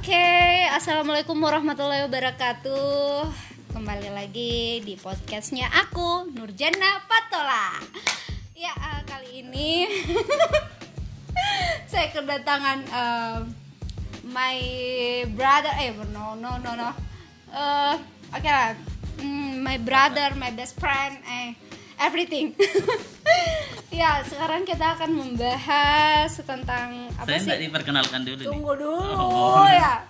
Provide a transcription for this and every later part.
Oke, assalamualaikum warahmatullahi wabarakatuh. Kembali lagi di podcastnya aku Nurjana Patola. Ya uh, kali ini saya kedatangan uh, my brother. Eh no no no no. Uh, Oke lah, Mm, my brother, my best friend. Eh everything. ya sekarang kita akan membahas tentang apa Saya sih? tidak diperkenalkan dulu nih. Tunggu dulu Oh. ya.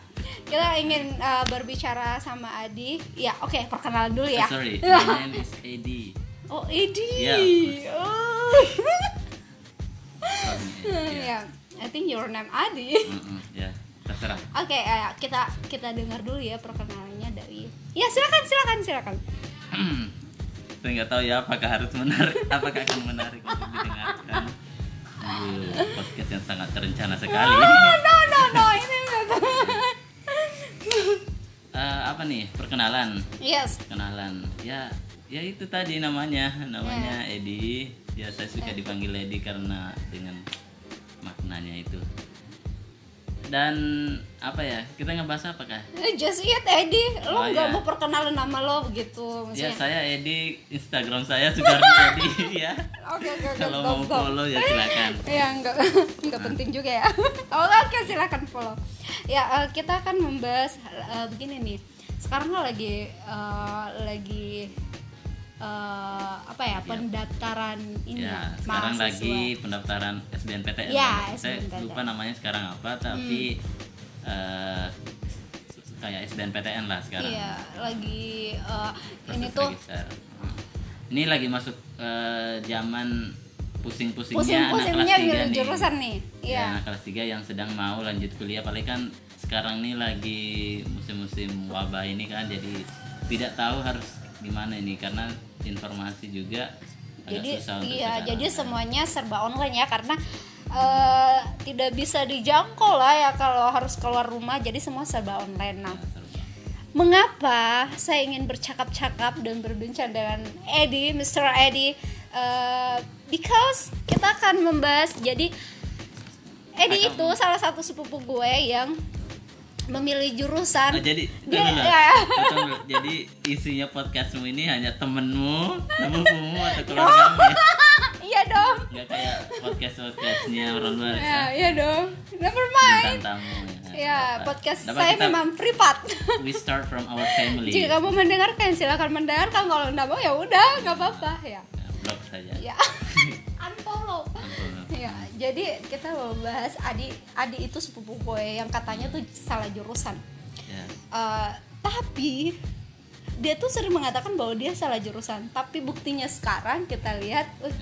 Kita ingin uh, berbicara sama Adi. Ya, oke, perkenalan dulu ya. Oh, sorry, my name is Edi. Oh, Adi. Ya. Oh. Sorry, ya, ya. I think your name Adi. Mm-mm, ya, terserah. Oke, eh, kita kita dengar dulu ya perkenalannya dari. Ya, silakan, silakan, silakan. Saya nggak tahu ya apakah harus menarik, apakah akan menarik untuk didengarkan. Podcast yang sangat terencana sekali. Oh, no, no, no, ini. Eh, apa nih perkenalan? yes. Perkenalan. Ya, ya itu tadi namanya, namanya Edi. Ya saya suka dipanggil Edi karena dengan maknanya itu. Dan apa ya? Kita ngebahas apa kah? Eh, Just it, Edi. Lo Oh, nggak ya. mau perkenalan nama lo begitu Ya saya Edi, Instagram saya Sugardi Edi ya. Oke, oke, oke. Kalau mau follow ya silakan. ya nggak nggak penting juga ya oh, oke silakan follow ya eh, kita akan membahas eh, begini nih sekarang lagi eh, lagi eh, apa ya pendaftaran ini Ya, ya, sekarang mahasiswa. lagi pendaftaran SBMPTN. Ya, Saya SBMPTN. lupa namanya sekarang apa, tapi eh, kayak SBMPTN lah sekarang. iya lagi Proses ini tuh register. Hmm. Ini lagi masuk eh, zaman pusing-pusingnya anak pusing-pusingnya kelas 3 milih nih. jurusan nih Ya, iya anak kelas 3 yang sedang mau lanjut kuliah apalagi kan sekarang nih lagi musim-musim wabah ini kan jadi tidak tahu harus gimana ini karena informasi juga agak jadi susah iya jadi semuanya serba online ya karena eh, tidak bisa dijangkau lah ya kalau harus keluar rumah jadi semua serba online nah Ya, seru. Mengapa saya ingin bercakap-cakap dan berbincang dengan Eddie, Mr. Eddie? Uh, because kita akan membahas jadi Akan- itu salah satu sepupu gue yang memilih jurusan. Oh, jadi Dia- dulu. ya. Jadi isinya podcastmu ini hanya temenmu, sepupumu atau keluargamu ya? Iya dong. Nggak kayak podcast podcastnya orang luar Ya, ya? iya dong. Never mind. tamu ya. Ya, podcast dapat saya kita- memang privat. We start from our family. Jika kamu mendengarkan silakan mendengarkan kalau enggak mau ya udah, nggak apa-apa ya. Ya, blog saja. Ya. Ya, jadi kita mau bahas Adi Adi itu sepupu gue yang katanya tuh salah jurusan. Ya. Eh, tapi dia tuh sering mengatakan bahwa dia salah jurusan. Tapi buktinya sekarang kita lihat, uh,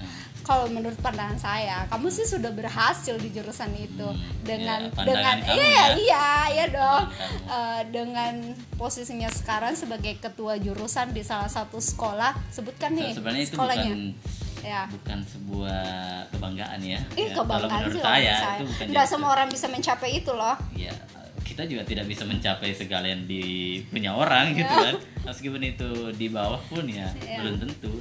kalau menurut pandangan saya, kamu sih sudah berhasil di jurusan itu Hmm, dengan ya, pandangan dengan iya ya. iya iya dong. Eh, dengan posisinya sekarang sebagai ketua jurusan di salah satu sekolah. Sebutkan nih Sebenarnya itu sekolahnya. bukan ya. bukan sebuah kebanggaan ya. Ih, Ya, kalau kebanggaan menurut sih saya, kalau itu bukan jadi- semua orang bisa mencapai itu loh. ya kita juga tidak bisa mencapai segala yang di punya orang gitu Ya. kan meskipun itu di bawah pun ya Ya. belum tentu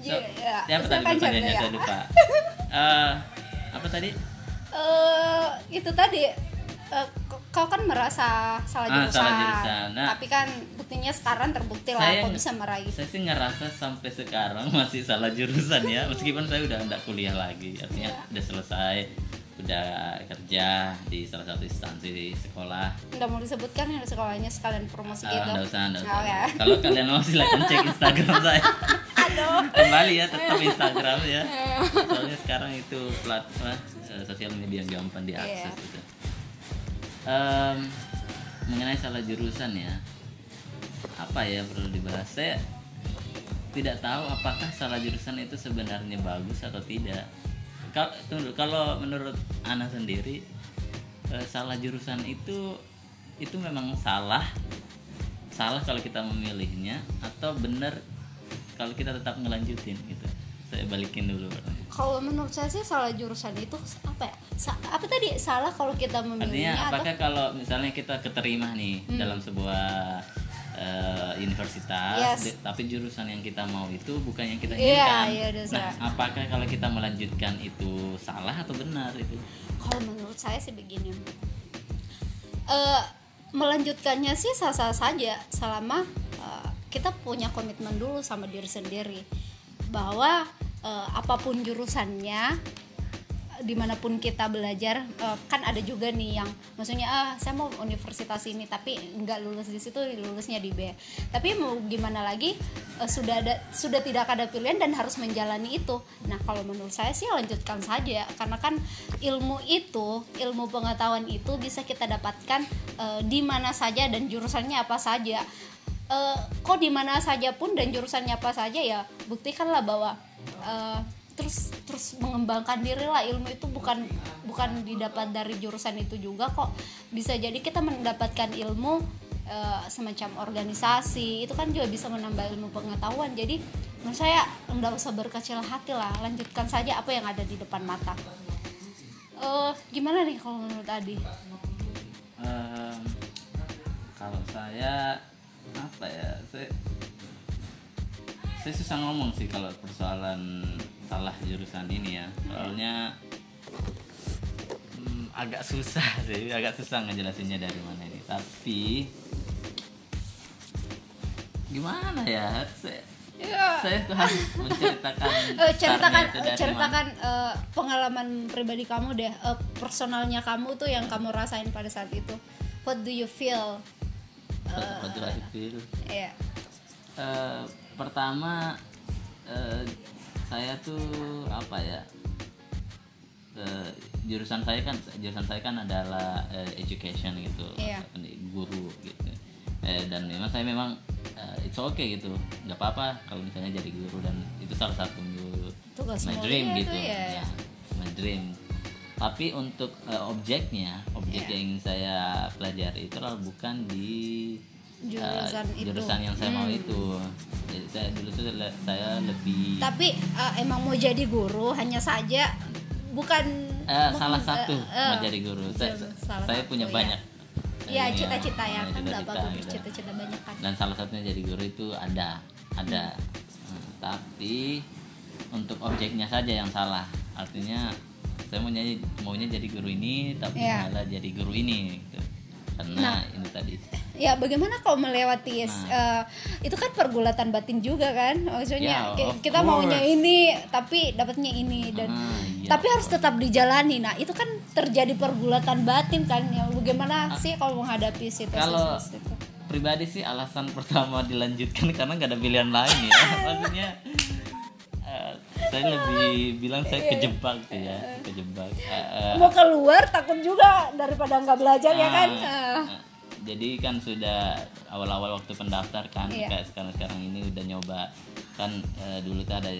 So, Iya, ya, apa tadi pertanyaannya Chandra, saya ya. lupa Eh, apa tadi Eh, itu tadi eh, kau kan merasa salah Ah, jurusan, salah jurusan. Nah. tapi kan buktinya sekarang terbukti lah Saya- kau bisa meraih. saya sih ngerasa sampai sekarang masih salah jurusan ya meskipun saya udah nggak kuliah lagi artinya Ya. udah selesai udah kerja di salah satu instansi di sekolah Nggak mau disebutkan ya sekolahnya sekalian promosi Ah, gitu. usah usah Oke. kalau kalian mau silahkan cek instagram saya Aduh. kembali ya tetap Instagram ya soalnya sekarang itu platform eh, sosial media yang gampang diakses Iya. gitu Em, mengenai salah jurusan ya. Apa ya perlu dibahas? Saya tidak tahu apakah salah jurusan itu sebenarnya bagus atau tidak. Kalau kalau menurut Ana sendiri eh, salah jurusan itu itu memang salah. Salah kalau kita memilihnya atau benar kalau kita tetap ngelanjutin gitu saya balikin dulu. Kalau menurut saya sih salah jurusan itu apa ya? Sa- apa tadi? Salah kalau kita artinya memilihnya atau apakah kalau misalnya kita keterima nih dalam sebuah eh, universitas Yes. tapi jurusan yang kita mau itu bukan yang kita Iya, inginkan. iya, udah nah apakah kalau kita melanjutkan itu salah atau benar itu? Kalau menurut saya sih begini eh, melanjutkannya sih sah-sah saja selama eh, kita punya komitmen dulu sama diri sendiri bahwa eh, apa pun jurusannya di mana pun kita belajar eh, kan ada juga nih yang maksudnya ah saya mau universitas ini tapi nggak lulus di situ lulusnya di B. Tapi mau gimana lagi eh, sudah ada sudah tidak ada pilihan dan harus menjalani itu. Nah kalau menurut saya sih lanjutkan saja karena kan ilmu itu ilmu pengetahuan itu bisa kita dapatkan eh, di mana saja dan jurusannya apa saja Eh, kok di mana saja pun dan jurusannya apa saja ya buktikanlah bahwa eh, terus terus mengembangkan diri lah. Ilmu itu bukan bukan didapat dari jurusan itu juga kok. Bisa jadi kita mendapatkan ilmu eh, semacam organisasi. Itu kan juga bisa menambah ilmu pengetahuan. Jadi menurut saya nggak usah berkecil hati lah. Lanjutkan saja apa yang ada di depan mata. Eh, gimana nih kalau menurut Adi? Em, kalau saya apa ya? Saya saya susah ngomong sih kalau persoalan salah jurusan ini ya. Soalnya hmm, agak susah sih. Agak susah ngejelasinnya dari mana ini. Tapi gimana ya? Saya, ya. saya tuh harus menceritakan Eh, ceritakan ceritakan eh, pengalaman pribadi kamu deh. Eh, personalnya kamu tuh yang kamu rasain pada saat itu. What do you feel mana. What do I feel? ya Eh, pertama eh, saya tuh apa ya eh, jurusan saya kan jurusan saya kan adalah eh, education gitu Iya. pendi- guru gitu eh, dan memang saya memang eh, it's okay gitu nggak apa-apa kalau misalnya jadi guru dan itu salah satu my dream itu gitu ya. ya my dream tapi untuk eh, objeknya objek Iya. yang ingin saya pelajari itu adalah bukan di Jurusan eh, itu. jurusan yang saya mau Hmm. itu jadi saya dulu tuh le- saya lebih tapi eh, emang mau jadi guru hanya saja bukan eh, bukan, salah eh, satu eh, mau jadi guru saya, salah saya satu, punya ya. banyak ya cita-cita ya eh, kan nggak cita-cita bagus gitu. cita-cita banyak kan dan salah satunya jadi guru itu ada ada Hmm, tapi untuk objeknya saja yang salah artinya saya maunya maunya jadi guru ini tapi Iya. malah jadi guru ini gitu. karena ini tadi. Ya bagaimana kau melewati Nah. eh, itu kan pergulatan batin juga kan? Maksudnya Ya, of kita maunya course. ini tapi dapatnya ini dan Ah, iya, tapi harus tetap dijalani. Nah itu kan terjadi pergulatan batin kan? Ya bagaimana sih kalau menghadapi situasi Kalau- seperti itu? pribadi sih alasan pertama dilanjutkan karena nggak ada pilihan lain ya. Maksudnya saya lebih bilang saya kejebak sih ya kejebak Eh, eh, mau keluar takut juga daripada nggak belajar ya kan? ah, eh, jadi kan sudah awal-awal waktu pendaftar kan Iya. kayak sekarang sekarang ini udah nyoba. Kan eh, dulu tuh ada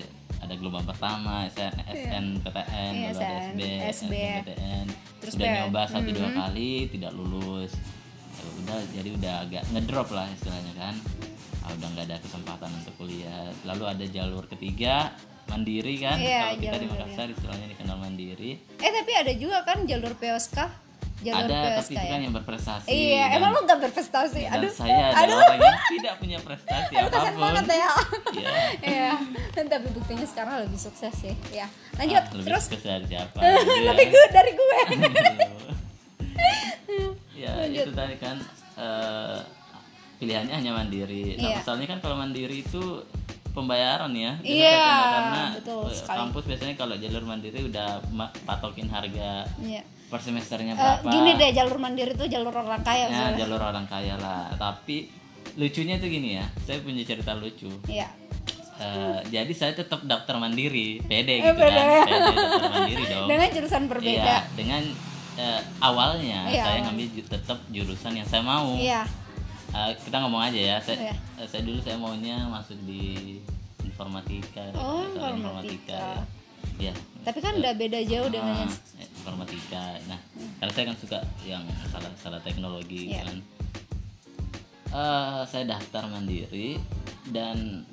ada gelombang pertama SN, SNPTN Iya, lalu ada SB, SB. SNPTN Terus udah nyoba satu dua Mhm. kali tidak lulus. Ya udah jadi udah agak ngedrop lah istilahnya kan. Ah, udah nggak ada kesempatan untuk kuliah. Lalu ada jalur ketiga mandiri kan? Iya, kalau kita di Makassar istilahnya dikenal mandiri. Eh tapi ada juga kan jalur POSK jalur ada POSK tapi itu ya? kan yang berprestasi iya dan- emang lu nggak berprestasi? dan aduh saya aduh. orang yang tidak punya prestasi aduh apa pun. banget ya? Ya Iya, dan tapi buktinya sekarang lebih sukses sih. Ya, lanjut Ah, lebih terus. sukses dari siapa? Lebih ya. gue dari gue. ya itu tadi kan eh, pilihannya hanya mandiri. Nah Iya. masalahnya kan kalau mandiri itu pembayaran ya Iya, karena- karena betul eh, sekali. kampus biasanya kalau jalur mandiri udah patokin harga Iya. per semesternya Eh, berapa gini deh jalur mandiri tuh jalur orang kaya ya misalnya. jalur orang kaya lah tapi lucunya tuh gini ya saya punya cerita lucu Iya. Eh, jadi saya tetap daftar mandiri pede Eh, gitu pede. kan pede daftar mandiri dong Dengan jurusan berbeda. Iya, dengan eh, awalnya Iya, saya awalnya. ngambil tetap jurusan yang saya mau Iya. Eh, kita ngomong aja ya saya Iya. eh, saya dulu saya maunya masuk di informatika Oh, atau informatika. ya Tapi kan udah beda jauh dengan Ah, yang eh, informatika nah karena saya kan suka yang salah salah teknologi Iya. kan Eh, saya daftar mandiri dan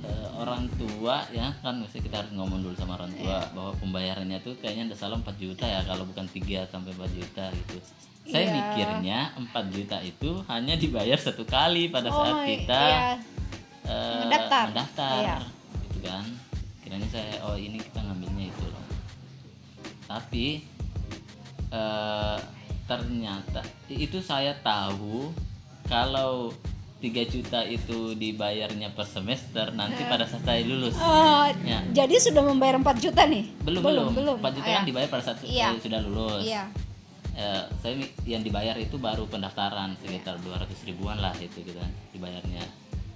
eh, orang tua ya kan mesti kita harus ngomong dulu sama orang tua Iya. bahwa pembayarannya tuh kayaknya udah salah 4 juta ya kalau bukan 3 sampai 4 juta gitu saya Iya. mikirnya 4 juta itu hanya dibayar satu kali pada Oh saat kita iya. eh, Mendaftar. mendaftar, Iya. gitu kan kiranya saya oh ini kita ngambilnya itu loh tapi eh, ternyata itu saya tahu kalau 3 juta itu dibayarnya per semester nanti pada saat saya lulus Oh, Ya. jadi sudah membayar 4 juta nih? belum belum, belum. 4 juta Ah, kan ya. dibayar pada saat Iya. saya sudah lulus Iya. Eh, saya yang dibayar itu baru pendaftaran sekitar 200 ribuan lah itu gitu kan dibayarnya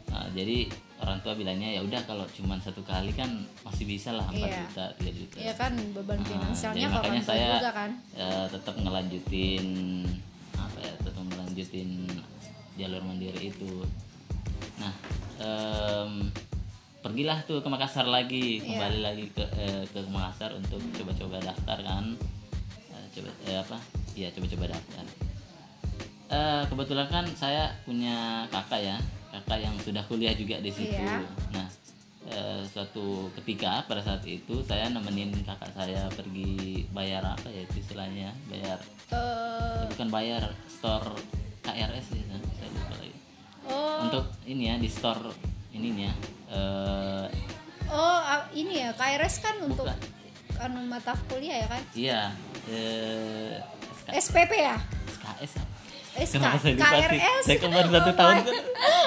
Nah, jadi orang tua bilangnya ya udah kalau cuma satu kali kan masih bisa lah 4 Iya. juta 3 juta Iya kan beban Nah, finansialnya makanya saya juga kan. eh, tetap ngelanjutin apa ya tetap ngelanjutin jalur mandiri itu. Nah em, pergilah tuh ke Makassar lagi. Iya. kembali lagi ke eh, ke Makassar untuk coba-coba daftar kan? Eh, coba eh, apa? Iya coba-coba daftar. Eh, kebetulan kan saya punya kakak ya. Kakak yang sudah kuliah juga di situ. Iya. nah eh, suatu ketika pada saat itu saya nemenin kakak saya pergi bayar apa ya itu istilahnya? Bayar. Eh, bukan bayar store KRS ya kan? saya lupa lagi oh, untuk ini ya di store ininya eh oh ah, ini ya KRS kan untuk Bukan. anu mata kuliah ya kan? iya eh SK, SPP ya? SKS apa? SK, Kenapa saya lupa sih? KRS. Saya kemarin satu Oh tahun kan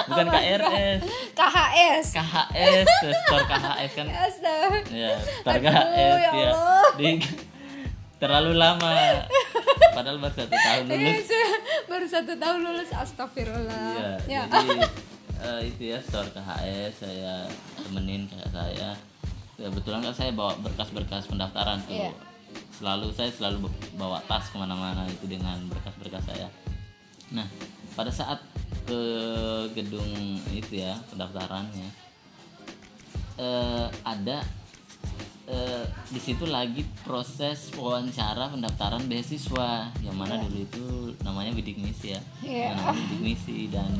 bukan Oh KRS KHS. KHS store KHS kan Astaga. ya store Aduh, KHS ya ya Allah. di terlalu lama padahal baru satu tahun lulus Eh, saya baru satu tahun lulus astagfirullah. Iya, Ya. jadi eh, itu ya store KHS saya temenin kakak saya. Kebetulan kan saya bawa berkas-berkas pendaftaran tuh. Iya. Selalu saya selalu bawa tas ke mana-mana itu dengan berkas-berkas saya. Nah, pada saat ke gedung itu ya pendaftarannya eh, ada eh, di situ lagi proses wawancara pendaftaran beasiswa yang mana dulu itu namanya bidik misi ya. Yang namanya bidik misi dan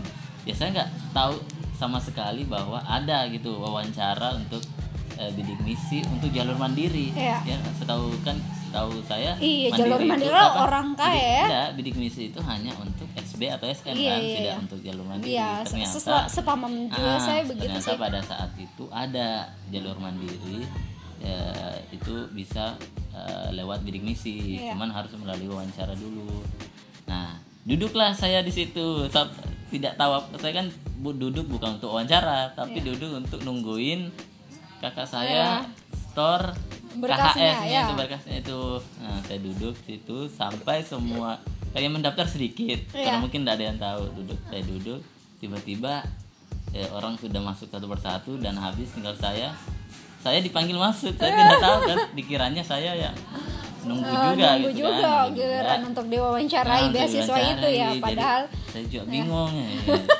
ya saya nggak tahu sama sekali bahwa ada gitu wawancara untuk eh, bidik misi untuk jalur mandiri Iya. ya setahu kan tahu saya Iya, jalur itu mandiri apa? orang kaya Bidik- ya. iya, bidik misi itu hanya untuk SB atau SN Iya, kan iya, tidak iya. untuk jalur mandiri Iya, ternyata sepamam juga Ah, saya begitu ternyata sih. pada saat itu ada jalur mandiri ya, itu bisa eh, lewat bidik misi Iya. cuman harus melalui wawancara dulu nah duduklah saya di situ tidak tahu apa- saya kan duduk bukan untuk wawancara tapi Iya. duduk untuk nungguin kakak saya store Berkasnya, KHS-nya ya. itu berkasnya itu nah saya duduk situ sampai semua kayak mendaftar sedikit karena Iya. mungkin tidak ada yang tahu duduk saya duduk tiba-tiba ya, orang sudah masuk satu persatu dan habis tinggal saya saya dipanggil masuk saya tidak tahu kan dikiranya saya yang nunggu Eh, juga nunggu gitu juga kan. giliran untuk diwawancarai Nah, beasiswa itu ya Jadi, padahal saya juga bingung ya.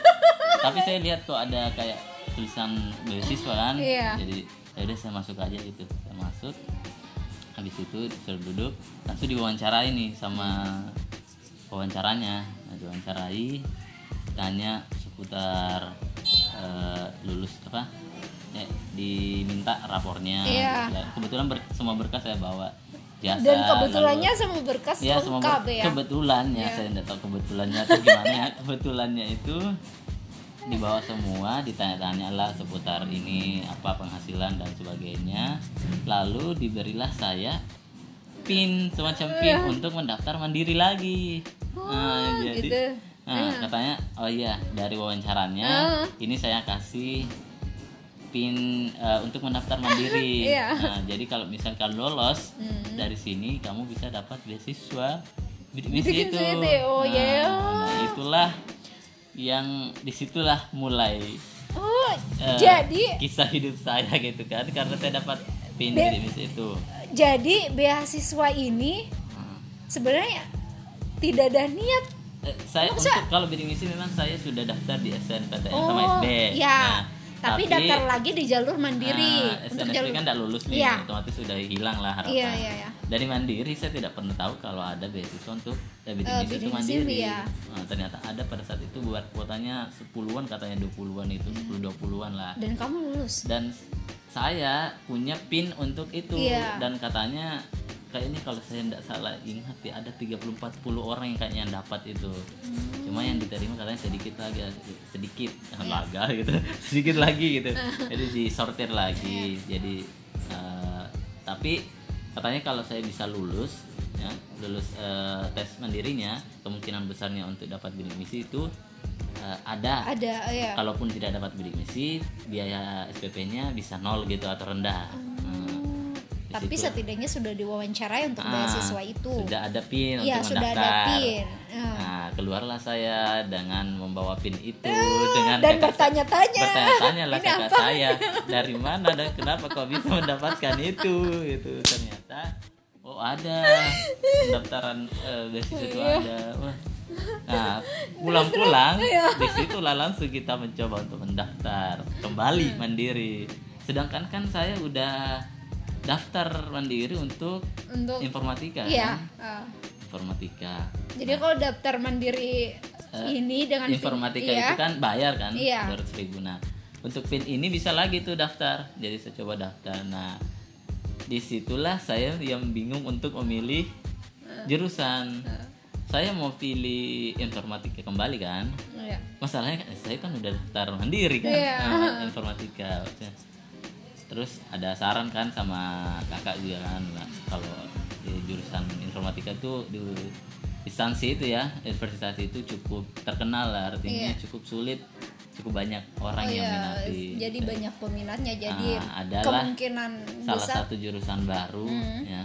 tapi saya lihat kok ada kayak tulisan beasiswa kan. Iya. jadi ya udah saya masuk aja gitu. Saya masuk habis itu disuruh duduk. Langsung diwawancarai nih sama wawancaranya. Nah, diwawancarai tanya seputar eh, lulus apa ya, diminta rapornya Iya. Ya, kebetulan ber- semua berkas saya bawa jasa dan kebetulannya lalu- semua berkas ya semua ber- ya kebetulan ya Iya. saya tidak tahu kebetulannya atau gimana ya kebetulannya itu dibawa semua ditanya-tanya lah seputar ini apa penghasilan dan sebagainya lalu diberilah saya pin semacam pin Iya. untuk mendaftar mandiri lagi nah, jadi gitu. nah, katanya oh iya dari wawancaranya Ah. ini saya kasih pin eh, untuk mendaftar mandiri Iya. nah jadi kalau misalkan lolos Hmm. dari sini kamu bisa dapat beasiswa bidik itu. oh, nah, ya. nah, itulah yang di situlah mulai oh eh, jadi kisah hidup saya gitu kan karena saya dapat pin bidik misi itu. jadi beasiswa ini Nah, sebenarnya tidak ada niat eh, saya Maksudnya- untuk kalau bidik misi memang saya sudah daftar di SNPTN sama oh SD. ya Nah, tapi, daftar lagi di jalur mandiri Nah, untuk jalur kan tidak lulus nih, Iya. otomatis sudah hilang lah harapan. Iya, iya, iya. Dari mandiri saya tidak pernah tahu kalau ada beasiswa untuk eh, bidik misi itu mandiri. iya. Nah, ternyata ada pada saat itu buat kuotanya 10-an katanya 20-an itu 10 20-an lah. dan kamu lulus Dan saya punya pin untuk itu Iya. dan katanya kayaknya kalau saya tidak salah ingat ya ada 30 40 orang yang kayaknya yang dapat itu. Cuma yang diterima katanya sedikit lagi sedikit Iya. laga gitu. sedikit lagi gitu. Jadi disortir lagi. Iya. Jadi eh, tapi katanya kalau saya bisa lulus ya lulus eh, tes mandirinya kemungkinan besarnya untuk dapat bidik misi itu eh, ada ada ya kalaupun tidak dapat bidik misi biaya SPP-nya bisa nol gitu atau rendah Hmm, di tapi situ. setidaknya sudah diwawancarai untuk Ah, beasiswa itu sudah ada pin untuk sudah ada mendaftar. PIN. Ah. Nah, keluarlah saya dengan membawa pin itu dengan Eh, dan bertanya-tanya. bertanya-tanya lah kakak apa? saya dari mana dan kenapa kau bisa mendapatkan itu itu ternyata oh ada pendaftaran eh, beasiswa itu Iya. ada Wah. nah pulang-pulang Iya. di situlah langsung kita mencoba untuk mendaftar kembali mandiri sedangkan kan saya udah daftar mandiri untuk untuk informatika iya kan? ah. informatika jadi kalau daftar mandiri ini dengan informatika iya. itu kan bayar kan Iya. 200 ribu nah untuk pin ini bisa lagi tuh daftar jadi saya coba daftar nah di situlah saya yang bingung untuk memilih jurusan saya mau pilih informatika kembali kan Iya. masalahnya saya kan udah daftar mandiri kan Iya. nah, informatika maksudnya. Terus ada saran kan sama kakak juga kan nah, kalau di jurusan informatika tuh di instansi itu ya universitas itu cukup terkenal lah artinya Iya. cukup sulit cukup banyak orang Oh yang iya, minati jadi banyak peminatnya jadi Ah, adalah kemungkinan salah besar satu jurusan baru Hmm. ya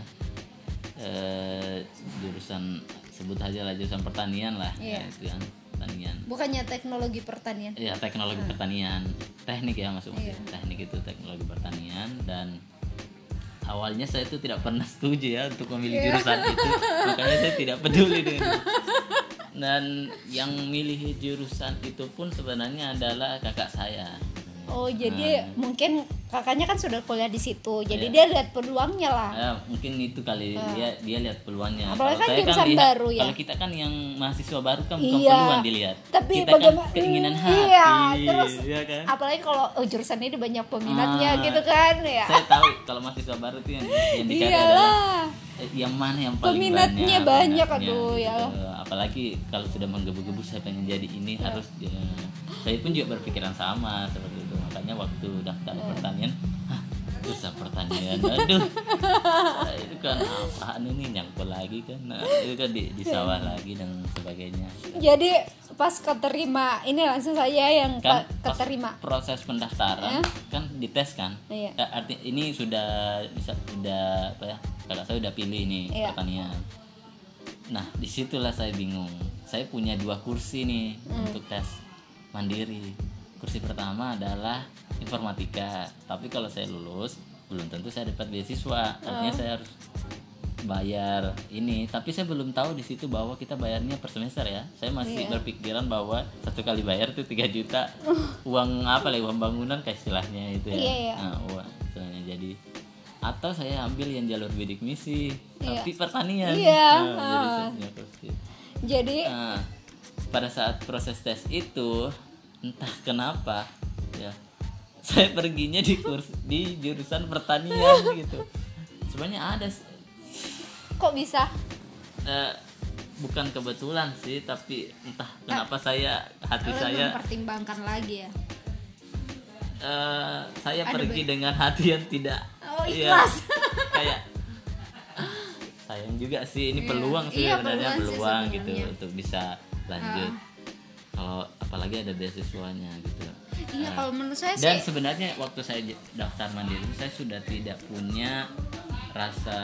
eh, jurusan sebut aja lah jurusan pertanian lah. Iya. ya, itu kan pertanian. Bukannya teknologi pertanian? Ya teknologi pertanian. Teknik ya masuk Iya. teknik itu teknologi pertanian dan awalnya saya itu tidak pernah setuju ya untuk memilih Iya. jurusan itu. Makanya saya tidak peduli dengan dan yang milih jurusan itu pun sebenarnya adalah kakak saya oh jadi Nah. mungkin kakaknya kan sudah kuliah di situ jadi Iya. dia lihat peluangnya lah Ya, mungkin itu kali dia dia lihat peluangnya. Apalagi Kalau kan jurusan lihat- baru ya. Kalau kita kan yang mahasiswa baru kan bukan Iya. peluang dilihat. Tapi kita bagaimana- kan keinginan hati. Iya, terus ya kan? apalagi kalau oh, jurusan ini banyak peminatnya Ah. gitu kan ya Saya tahu kalau mahasiswa baru tuh yang yang dicari adalah iyalah eh, yang mana yang paling Peminatnya banyak, banyak, aduh, ya. gitu. Apalagi kalau sudah menggebu-gebu saya pengen jadi ini harus ya. saya pun juga berpikiran sama seperti itu. Makanya waktu daftar pertanian, hah, susah pertanian. Aduh. Nah, itu kan apaan ini nyangkul lagi kan. Nah, itu kan di, di sawah lagi dan sebagainya. jadi pas keterima ini langsung saya yang Kan keterima proses pendaftaran kan dites kan. Iya. Ya, arti ini sudah bisa udah apa ya? Kakak saya udah pilih nih Iya. pertanian. Nah, di situlah saya bingung. Saya punya dua kursi nih Hmm. untuk tes mandiri. Kursi pertama adalah informatika. Tapi kalau saya lulus, belum tentu saya dapat beasiswa. Artinya Oh. saya harus bayar ini. Tapi saya belum tahu di situ bahwa kita bayarnya per semester ya. Saya masih Iya. berpikiran bahwa satu kali bayar tuh 3 juta. uang apa lah, uang bangunan kayak istilahnya itu ya. Iya, iya. Nah, uang istilahnya jadi atau saya ambil yang jalur bidik misi Iya. tapi pertanian Iya, Nah, jadi ah. saya jadi Nah, pada saat proses tes itu entah kenapa ya saya perginya di kurs di jurusan pertanian gitu sebenarnya ada kok bisa eh, bukan kebetulan sih tapi entah kenapa saya hati saya mempertimbangkan lagi ya eh, saya Ada pergi dengan hati yang tidak Oh, ya, ikhlas. kayak ah, sayang juga sih ini Iya. peluang sih Iya, sebenarnya peluang sih peluang gitu sebenarnya. Ah. untuk bisa lanjut kalau apalagi ada beasiswanya gitu iya kalau menurut saya dan sih sebenarnya waktu saya daftar mandiri saya sudah tidak punya rasa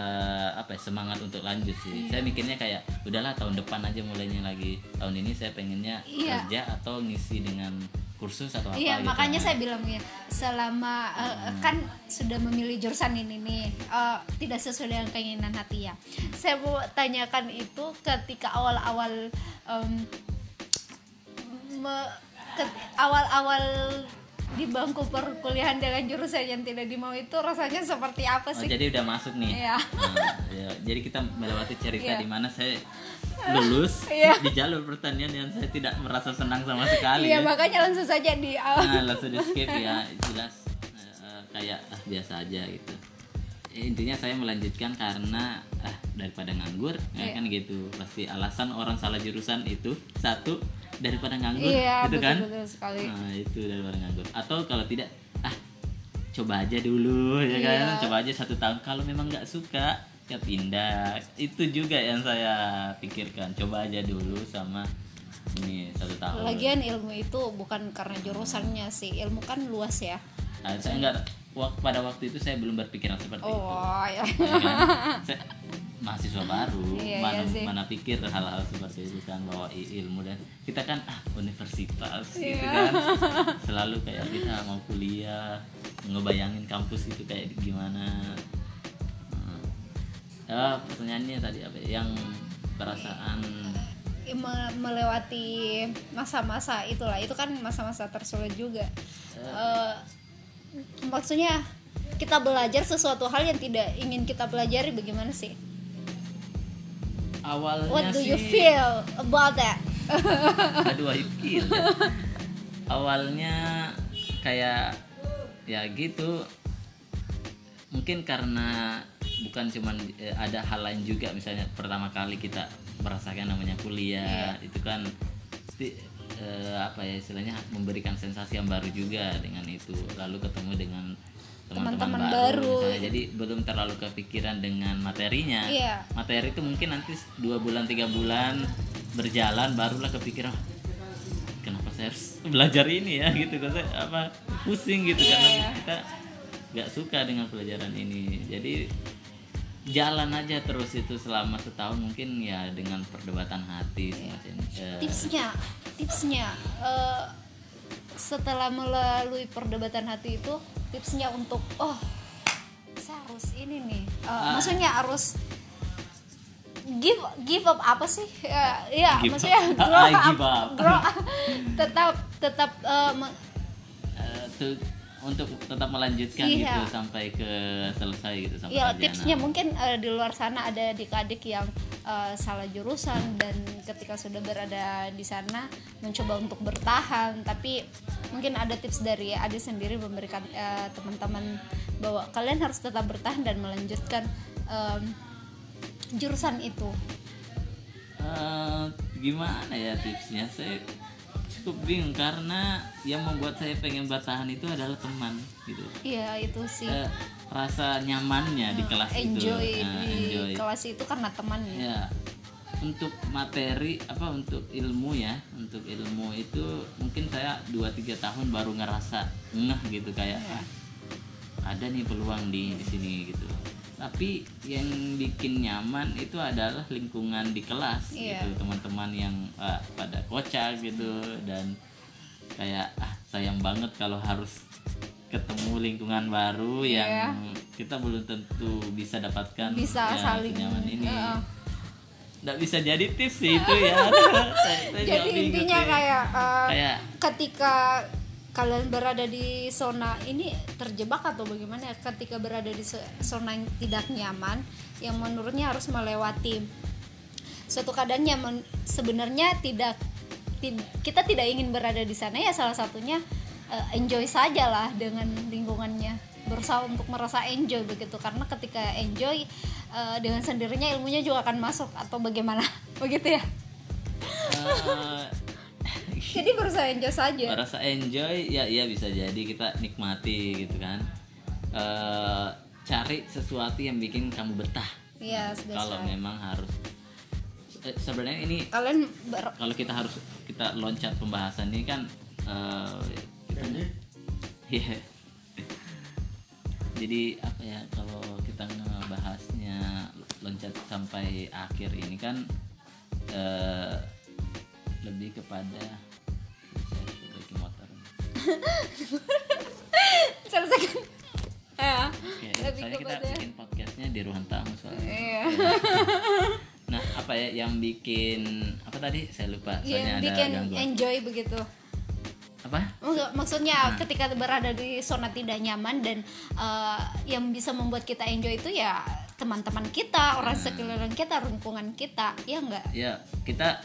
apa ya, semangat untuk lanjut sih Iya. saya mikirnya kayak udahlah tahun depan aja mulainya lagi tahun ini saya pengennya Iya. kerja atau ngisi dengan kursus atau apa Iya, gitu makanya Nah, saya bilang ya, selama eh, kan sudah memilih jurusan ini nih, eh, tidak sesuai dengan keinginan hati ya. Saya mau tanyakan itu ketika awal-awal ke- awal-awal di bangku perkuliahan dengan jurusan yang tidak dimau itu rasanya seperti apa Oh, sih? jadi udah masuk nih. Iya. Nah, ya, jadi kita melewati cerita Iya. di mana saya lulus Iya. di jalur pertanian yang saya tidak merasa senang sama sekali. Iya, ya. makanya langsung saja di awal. Nah, langsung di skip ya, jelas eh, kayak ah, biasa aja gitu. Eh, Intinya saya melanjutkan karena ah daripada nganggur, ya Iya. kan gitu. Pasti alasan orang salah jurusan itu satu daripada nganggur, Iya, gitu kan? betul-betul sekali. Nah, itu daripada nganggur. Atau kalau tidak, ah coba aja dulu ya Iya. kan, coba aja satu tahun. Kalau memang nggak suka, ya pindah itu juga yang saya pikirkan coba aja dulu sama ini satu tahun lagian ilmu itu bukan karena jurusannya sih ilmu kan luas ya Nah, saya enggak pada waktu itu saya belum berpikiran seperti itu oh ya Ya kan? Saya mahasiswa baru Iya, mana iya sih. mana pikir hal-hal seperti itu kan bahwa ilmu dan kita kan ah universitas gitu Iya. kan selalu kayak kita mau kuliah ngebayangin kampus itu kayak gimana Hmm. ya pertanyaannya tadi apa ya? yang perasaan Me- melewati masa-masa itulah itu kan masa-masa tersulit juga Eh, maksudnya kita belajar sesuatu hal yang tidak ingin kita pelajari bagaimana sih awalnya what do sih. you feel about that? Aduh I feel ya. awalnya kayak ya gitu. Mungkin karena bukan cuman eh, ada hal lain juga. Misalnya pertama kali kita merasakan namanya kuliah itu kan pasti eh, apa ya istilahnya memberikan sensasi yang baru juga dengan itu. Lalu ketemu dengan teman-teman baru, baru. misalnya. jadi belum terlalu kepikiran dengan materinya Iya. materi itu mungkin nanti dua bulan tiga bulan berjalan barulah kepikiran "Oh, kenapa saya harus belajar ini ya gitu kan saya apa pusing gitu Iya, karena iya. kita nggak suka dengan pelajaran ini jadi jalan aja terus itu selama setahun mungkin ya dengan perdebatan hati semacam eh, tipsnya tipsnya eh, setelah melalui perdebatan hati itu tipsnya untuk oh saya harus ini nih Eh, Ah. maksudnya harus give give up apa sih ya, ya Give maksudnya up. grow up, up. grow up. tetap tetap me- eh, tuh untuk tetap melanjutkan Iya. gitu sampai ke selesai gitu sampai ya sarjana. tipsnya mungkin eh, di luar sana ada adik-adik yang eh, salah jurusan dan ketika sudah berada di sana mencoba untuk bertahan tapi mungkin ada tips dari adik sendiri memberikan eh, teman-teman bahwa kalian harus tetap bertahan dan melanjutkan em, jurusan itu Eh, gimana ya tipsnya saya cukup bingung karena yang membuat saya pengen bertahan itu adalah teman gitu. Iya itu sih. Eh, rasa nyamannya di kelas enjoy itu Nah, di enjoy. kelas itu karena temannya ya. Untuk materi apa untuk ilmu ya untuk ilmu itu mungkin saya 2-3 tahun baru ngerasa ngeh gitu kayak Iya. ah, ada nih peluang di di sini gitu tapi yang bikin nyaman itu adalah lingkungan di kelas Iya. gitu teman-teman yang ah, pada kocak gitu dan kayak ah sayang banget kalau harus ketemu lingkungan baru Iya. yang kita belum tentu bisa dapatkan bisa ya, saling senyaman ini nggak bisa jadi tips sih itu ya Saya- saya juga jadi intinya kayak eh, kayak ketika kalian berada di zona ini terjebak atau bagaimana ya? ketika berada di zona yang tidak nyaman yang menurutnya harus melewati. Suatu keadaan yang sebenarnya tidak tid- kita tidak ingin berada di sana ya salah satunya eh, enjoy saja lah dengan lingkungannya. Berusaha untuk merasa enjoy begitu. Karena ketika enjoy eh, dengan sendirinya ilmunya juga akan masuk atau bagaimana? Begitu ya? Eh, jadi berusaha enjoy saja merasa enjoy ya iya bisa jadi kita nikmati gitu kan Eh, cari sesuatu yang bikin kamu betah Iya, kalau biasa. memang harus eh, sebenarnya ini kalian ber- kalau kita harus kita loncat pembahasan ini kan eh, kita Iya. Jadi apa ya kalau kita ngebahasnya loncat sampai akhir ini kan eh, lebih kepada. Selesaikan ya lebih soalnya kita kepada bikin podcastnya di ruang tamu soalnya. iya Nah, apa ya yang bikin apa tadi? Saya lupa. Soalnya yang ada bikin gangguan. enjoy begitu Apa? Maksud- maksudnya ketika berada di zona tidak nyaman dan eh, yang bisa membuat kita enjoy itu ya teman-teman kita orang sekeliling kita lingkungan kita ya enggak Ya, kita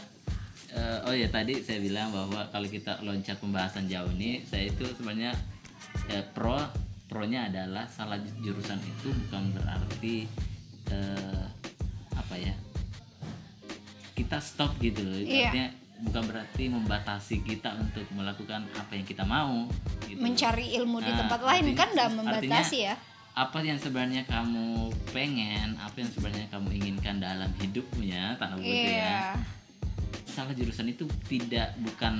eh, oh ya tadi saya bilang bahwa kalau kita loncat pembahasan jauh ini, saya itu sebenarnya eh, pro pronya adalah salah jurusan itu bukan berarti eh, apa ya? Kita stop gitu loh. Itu Iya. artinya bukan berarti membatasi kita untuk melakukan apa yang kita mau gitu. mencari ilmu di Nah, tempat lain artinya- kan enggak artinya- membatasi ya apa yang sebenarnya kamu pengen apa yang sebenarnya kamu inginkan dalam hidupnya tanda kutip ya Iya. Salah jurusan itu tidak bukan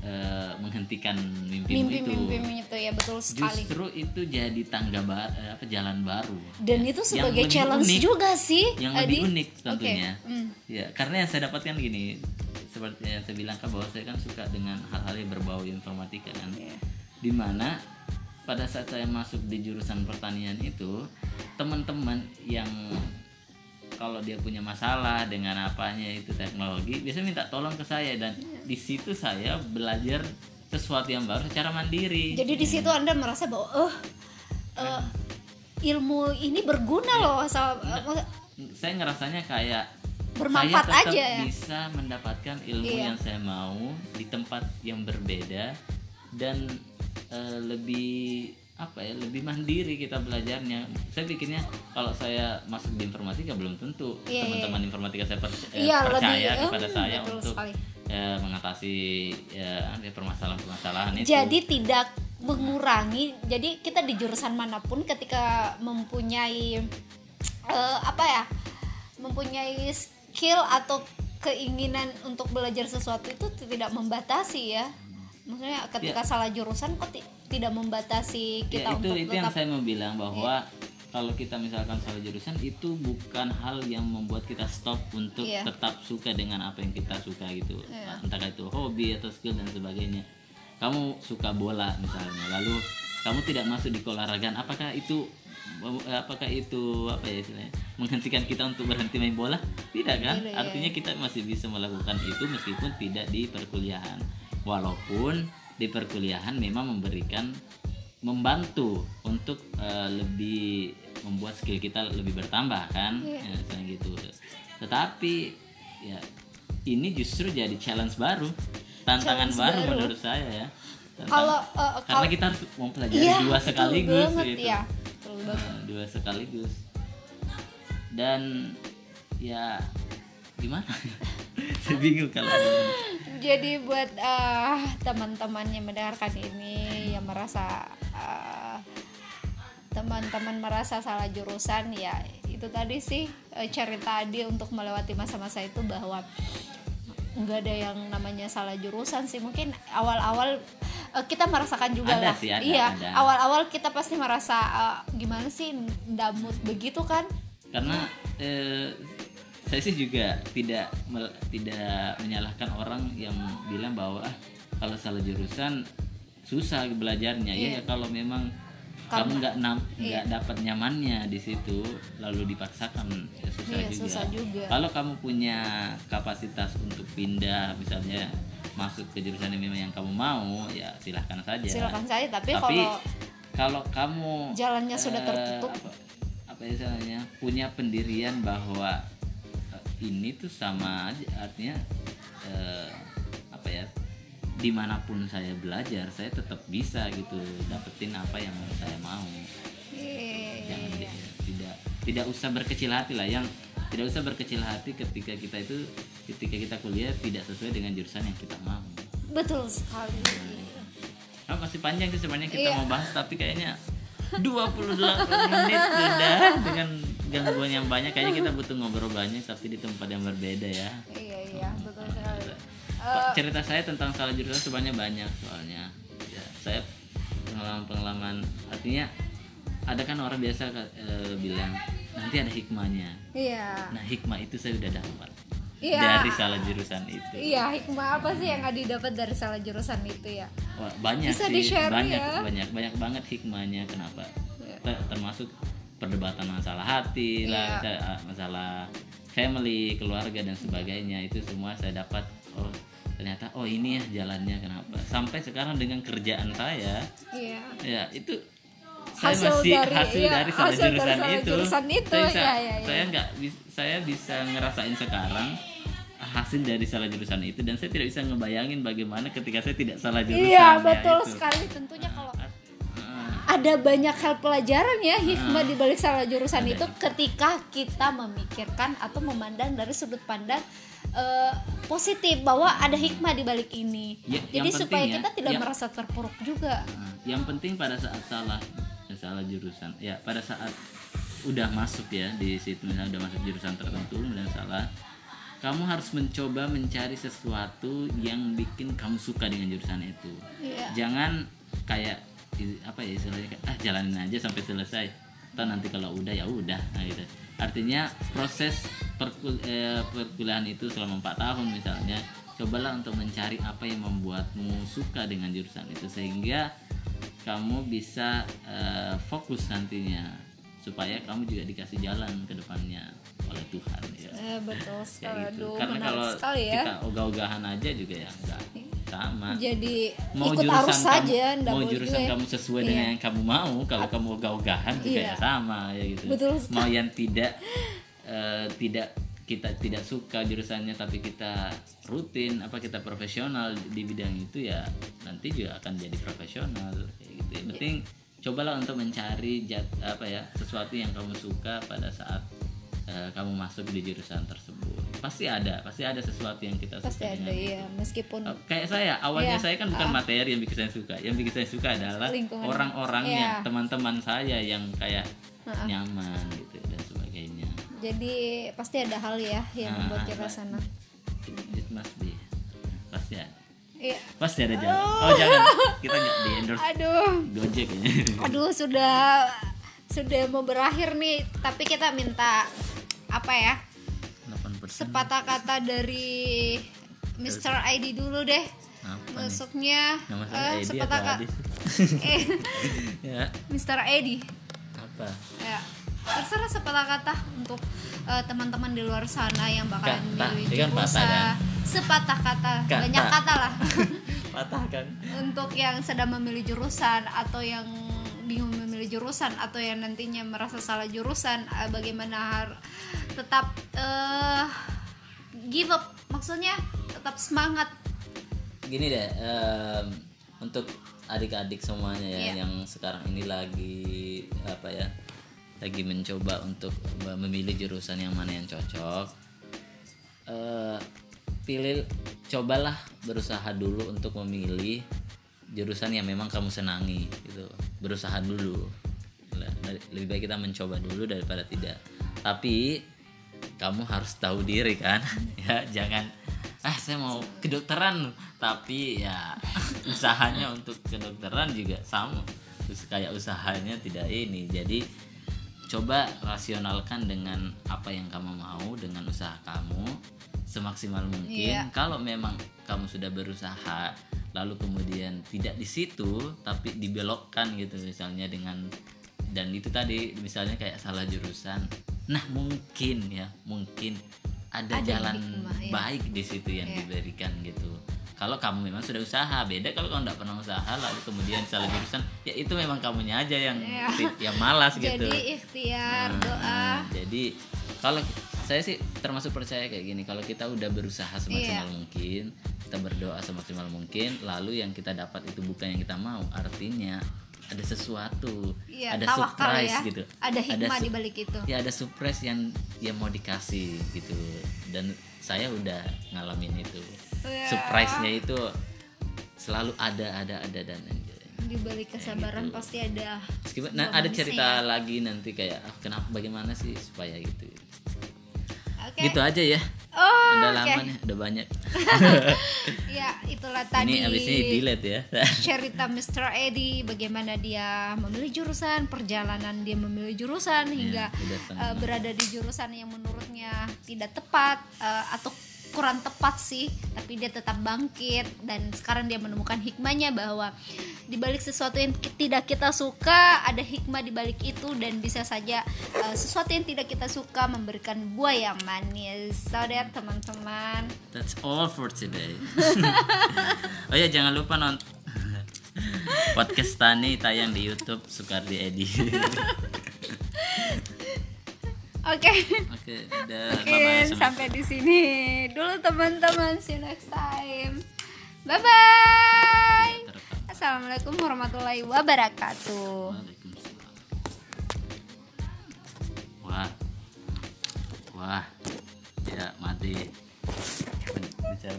eh, menghentikan mimpimu itu Mimpi-mimpi itu ya betul sekali. justru itu jadi tangga ba- eh, apa jalan baru Dan itu sebagai lebih challenge unik. juga sih. yang Adi. lebih unik tentunya Oke, hmm. ya karena yang saya dapatkan gini seperti yang saya bilang kan bahwa saya kan suka dengan hal-hal yang berbau informatika kan Iya. di mana pada saat saya masuk di jurusan pertanian itu teman-teman yang kalau dia punya masalah dengan apanya itu teknologi biasanya minta tolong ke saya dan di situ saya belajar sesuatu yang baru secara mandiri Jadi di situ Anda merasa bahwa oh eh, ilmu ini berguna loh. So, eh, maksud- saya ngerasanya kayak Bermanfaat saya tetap aja ya? bisa mendapatkan ilmu Iya. yang saya mau di tempat yang berbeda dan eh, lebih apa ya lebih mandiri kita belajarnya saya pikirnya kalau saya masuk di informatika belum tentu Iya, teman-teman informatika saya per- eh, Iya, percaya lebih, kepada em, saya untuk sekali. eh, mengatasi ya, permasalahan-permasalahan itu Jadi tidak mengurangi. Jadi kita di jurusan mana pun ketika mempunyai eh, apa ya? Mempunyai skill atau keinginan untuk belajar sesuatu itu tidak membatasi ya. Maksudnya ketika salah jurusan kok tidak membatasi kita ya, itu untuk itu yang tetap saya mau bilang bahwa kalau kita misalkan salah jurusan itu bukan hal yang membuat kita stop untuk Iya. tetap suka dengan apa yang kita suka gitu Iya. entah itu hobi atau skill dan sebagainya kamu suka bola misalnya lalu kamu tidak masuk di keolahragaan apakah itu apakah itu apa ya istilahnya menghentikan kita untuk berhenti main bola tidak kan ya. artinya kita masih bisa melakukan itu meskipun tidak di perkuliahan walaupun di perkuliahan memang memberikan membantu untuk eh, lebih membuat skill kita lebih bertambah kan Iya. ya, gitu tetapi ya ini justru jadi challenge baru tantangan Challenge baru, baru. menurut saya ya Tantang- kalau eh, karena kalau kita harus mempelajari Iya, dua sekaligus banget, gitu iya. Banget. Nah, dua sekaligus dan ya gimana bingung kalau Jadi buat eh, teman-teman yang mendengarkan ini yang merasa eh, teman-teman merasa salah jurusan ya itu tadi sih eh, cerita Adi untuk melewati masa-masa itu bahwa nggak ada yang namanya salah jurusan sih. Mungkin awal-awal eh, kita merasakan juga Ada lah. sih, ada, iya ada. awal-awal kita pasti merasa eh, gimana sih damut begitu kan? Karena eh, saya sih juga tidak tidak menyalahkan orang yang bilang bahwa ah, kalau salah jurusan susah belajarnya. Ya, ya kalau memang kamu nggak nggak dapat nyamannya di situ lalu dipaksakan ya susah Iya, juga. susah juga. kalau kamu punya kapasitas untuk pindah misalnya masuk ke jurusan yang memang yang kamu mau ya silahkan saja. Silakan saya tapi, tapi kalau kalau kamu jalannya sudah eh, tertutup. apa, apa istilahnya punya pendirian bahwa ini tuh sama aja artinya eh, apa ya di mana pun saya belajar saya tetap bisa gitu dapetin apa yang saya mau. Jangan tidak tidak usah berkecil hati lah. Yang tidak usah berkecil hati ketika kita itu ketika kita kuliah tidak sesuai dengan jurusan yang kita mau. Betul sekali. Nah, masih panjang sih sebenarnya kita Iya. mau bahas tapi kayaknya 28 menit sudah dengan gangguan yang banyak kayaknya kita butuh ngobrol banyak tapi di tempat yang berbeda ya. iya iya betul sekali Pak, cerita saya tentang salah jurusan sebenarnya banyak soalnya. Ya, saya pengalaman-pengalaman artinya ada kan orang biasa eh, bilang nanti ada hikmahnya. iya Nah, hikmah itu saya udah dapat Iya. dari salah jurusan itu. iya hikmah apa sih yang Adi dapat dari salah jurusan itu ya Wah, banyak Bisa sih, di-share banyak, ya? banyak, banyak banget hikmahnya kenapa? Ter- Termasuk perdebatan masalah hati lah, Iya. masalah- masalah family, keluarga dan sebagainya itu semua saya dapat. Oh, ternyata oh ini ya jalannya kenapa? Sampai sekarang dengan kerjaan saya, iya ya itu saya Hasil masih dari- hasil iya, dari hasil dari jurusan itu. jurusan itu, saya bisa, iya, iya, iya. saya nggak saya bisa ngerasain sekarang hasil dari salah jurusan itu dan saya tidak bisa ngebayangin bagaimana ketika saya tidak salah jurusan iya ya, betul itu. sekali tentunya kalau ada banyak hal pelajaran ya hikmah di balik salah jurusan itu ketika kita memikirkan atau memandang dari sudut pandang eh, positif bahwa ada hikmah di balik ini. Ya, Jadi supaya ya, kita tidak yang- merasa terpuruk juga. Nah, yang penting pada saat salah salah jurusan ya pada saat udah masuk ya di situ misalnya udah masuk jurusan tertentu dan salah kamu harus mencoba mencari sesuatu yang bikin kamu suka dengan jurusan itu Iya. jangan kayak apa ya istilahnya ah jalanin aja sampai selesai. Atau nanti kalau udah ya udah nah gitu. Artinya proses perkul- eh, perkuliahan itu selama empat tahun misalnya cobalah untuk mencari apa yang membuatmu suka dengan jurusan itu sehingga kamu bisa eh, fokus nantinya supaya kamu juga dikasih jalan ke depannya oleh Tuhan ya. Eh, betul sekali. gitu. aduh karena kalau sekali ya. kita ogah-ogahan aja juga ya enggak sama jadi mau ikut jurusan arus kamu, saja mau jurusan ya. kamu sesuai Iya. dengan yang kamu mau kalau kamu ogah-ogahan juga Iya. ya sama ya gitu Betul sekali. mau yang tidak eh, tidak kita tidak suka jurusannya tapi kita rutin apa kita profesional di bidang itu ya nanti juga akan jadi profesional kayak gitu Iya. yang penting cobalah untuk mencari jat, apa ya sesuatu yang kamu suka pada saat eh, kamu masuk di jurusan tersebut. Pasti ada pasti ada sesuatu yang kita pasti suka ada ya meskipun Oh, kayak saya awalnya Iya. saya kan bukan materi yang bikin saya suka. Yang bikin saya suka adalah orang-orangnya Iya. teman-teman saya yang kayak Ha-ha. nyaman gitu dan sebagainya. Jadi pasti ada hal ya yang Ah, membuat kita ah, sana it must be. Pasti ada. Iya. Pasti ada jalan. Oh jangan. Kita nggak di endorse aduh. Gojek ya. Aduh sudah sudah mau berakhir nih tapi kita minta apa ya? 8% sepatah kata dari Mr. ID dulu deh. Apa masuknya eh, sepatah kata eh ya. Mr. Edi apa? Ya. Terserah sepatah kata untuk eh, teman-teman di luar sana yang bakalan Kata, milih ini kan kan? sepatah kata. Kata. banyak kata lah. Patah kan? Untuk yang sedang memilih jurusan atau yang bingung memilih jurusan atau yang nantinya merasa salah jurusan eh, bagaimana har- tetap eh, give up. Maksudnya tetap semangat. Gini deh em, untuk adik-adik semuanya ya Iya. yang sekarang ini lagi apa ya lagi mencoba untuk memilih jurusan yang mana yang cocok eh, pilih cobalah berusaha dulu untuk memilih jurusan yang memang kamu senangi gitu. Berusaha dulu. Le- lebih baik kita mencoba dulu daripada tidak. Tapi kamu harus tahu diri kan? Ya jangan ah saya mau kedokteran. Tapi ya usahanya untuk kedokteran juga sama. Terus kayak usahanya tidak ini. Jadi coba rasionalkan dengan apa yang kamu mau dengan usaha kamu semaksimal mungkin. Iya. kalau memang kamu sudah berusaha lalu kemudian tidak di situ tapi dibelokkan gitu misalnya dengan dan itu tadi misalnya kayak salah jurusan nah mungkin ya mungkin ada, Ada jalan hikmah, ya. baik di situ yang Iya. diberikan gitu kalau kamu memang sudah usaha beda kalau kamu tidak pernah usaha lalu kemudian salah jurusan ya itu memang kamunya aja yang Iya. yang malas gitu jadi ikhtiar Nah, doa jadi kalau saya sih termasuk percaya kayak gini kalau kita udah berusaha semaksimal Iya. mungkin kita berdoa semaksimal mungkin lalu yang kita dapat itu bukan yang kita mau artinya ada sesuatu Iya, ada surprise ya. gitu ada hikmah su- di balik itu ya ada surprise yang yang mau dikasih gitu dan saya udah ngalamin itu Ya. surprise-nya itu selalu ada ada ada dan di balik kesabaran gitu. pasti ada Meskipun nah, ada cerita lagi nanti kayak ah, kenapa bagaimana sih supaya gitu oke. Gitu aja ya. Oh udah oke. lama nih udah banyak. Ya itulah tadi. ini abis ini delete ya. Cerita Mr. Eddie bagaimana dia memilih jurusan perjalanan dia memilih jurusan hingga udah senang. eh, berada di jurusan yang menurutnya tidak tepat eh, atau kurang tepat sih tapi dia tetap bangkit. Dan sekarang dia menemukan hikmahnya bahwa di balik sesuatu yang tidak kita suka ada hikmah di balik itu. Dan bisa saja eh, sesuatu yang tidak kita suka memberikan buah yang manis. So that teman-teman. That's all for today. Oh ya jangan lupa nonton podcast Tani tayang di YouTube Sukardi Edi oke oke udah Oke, bye-bye semua. sampai di sini dulu teman-teman. See you next time. Bye bye. Assalamualaikum warahmatullahi wabarakatuh. Waalaikumsalam. Wah. Wah. Ya, mati. Bicara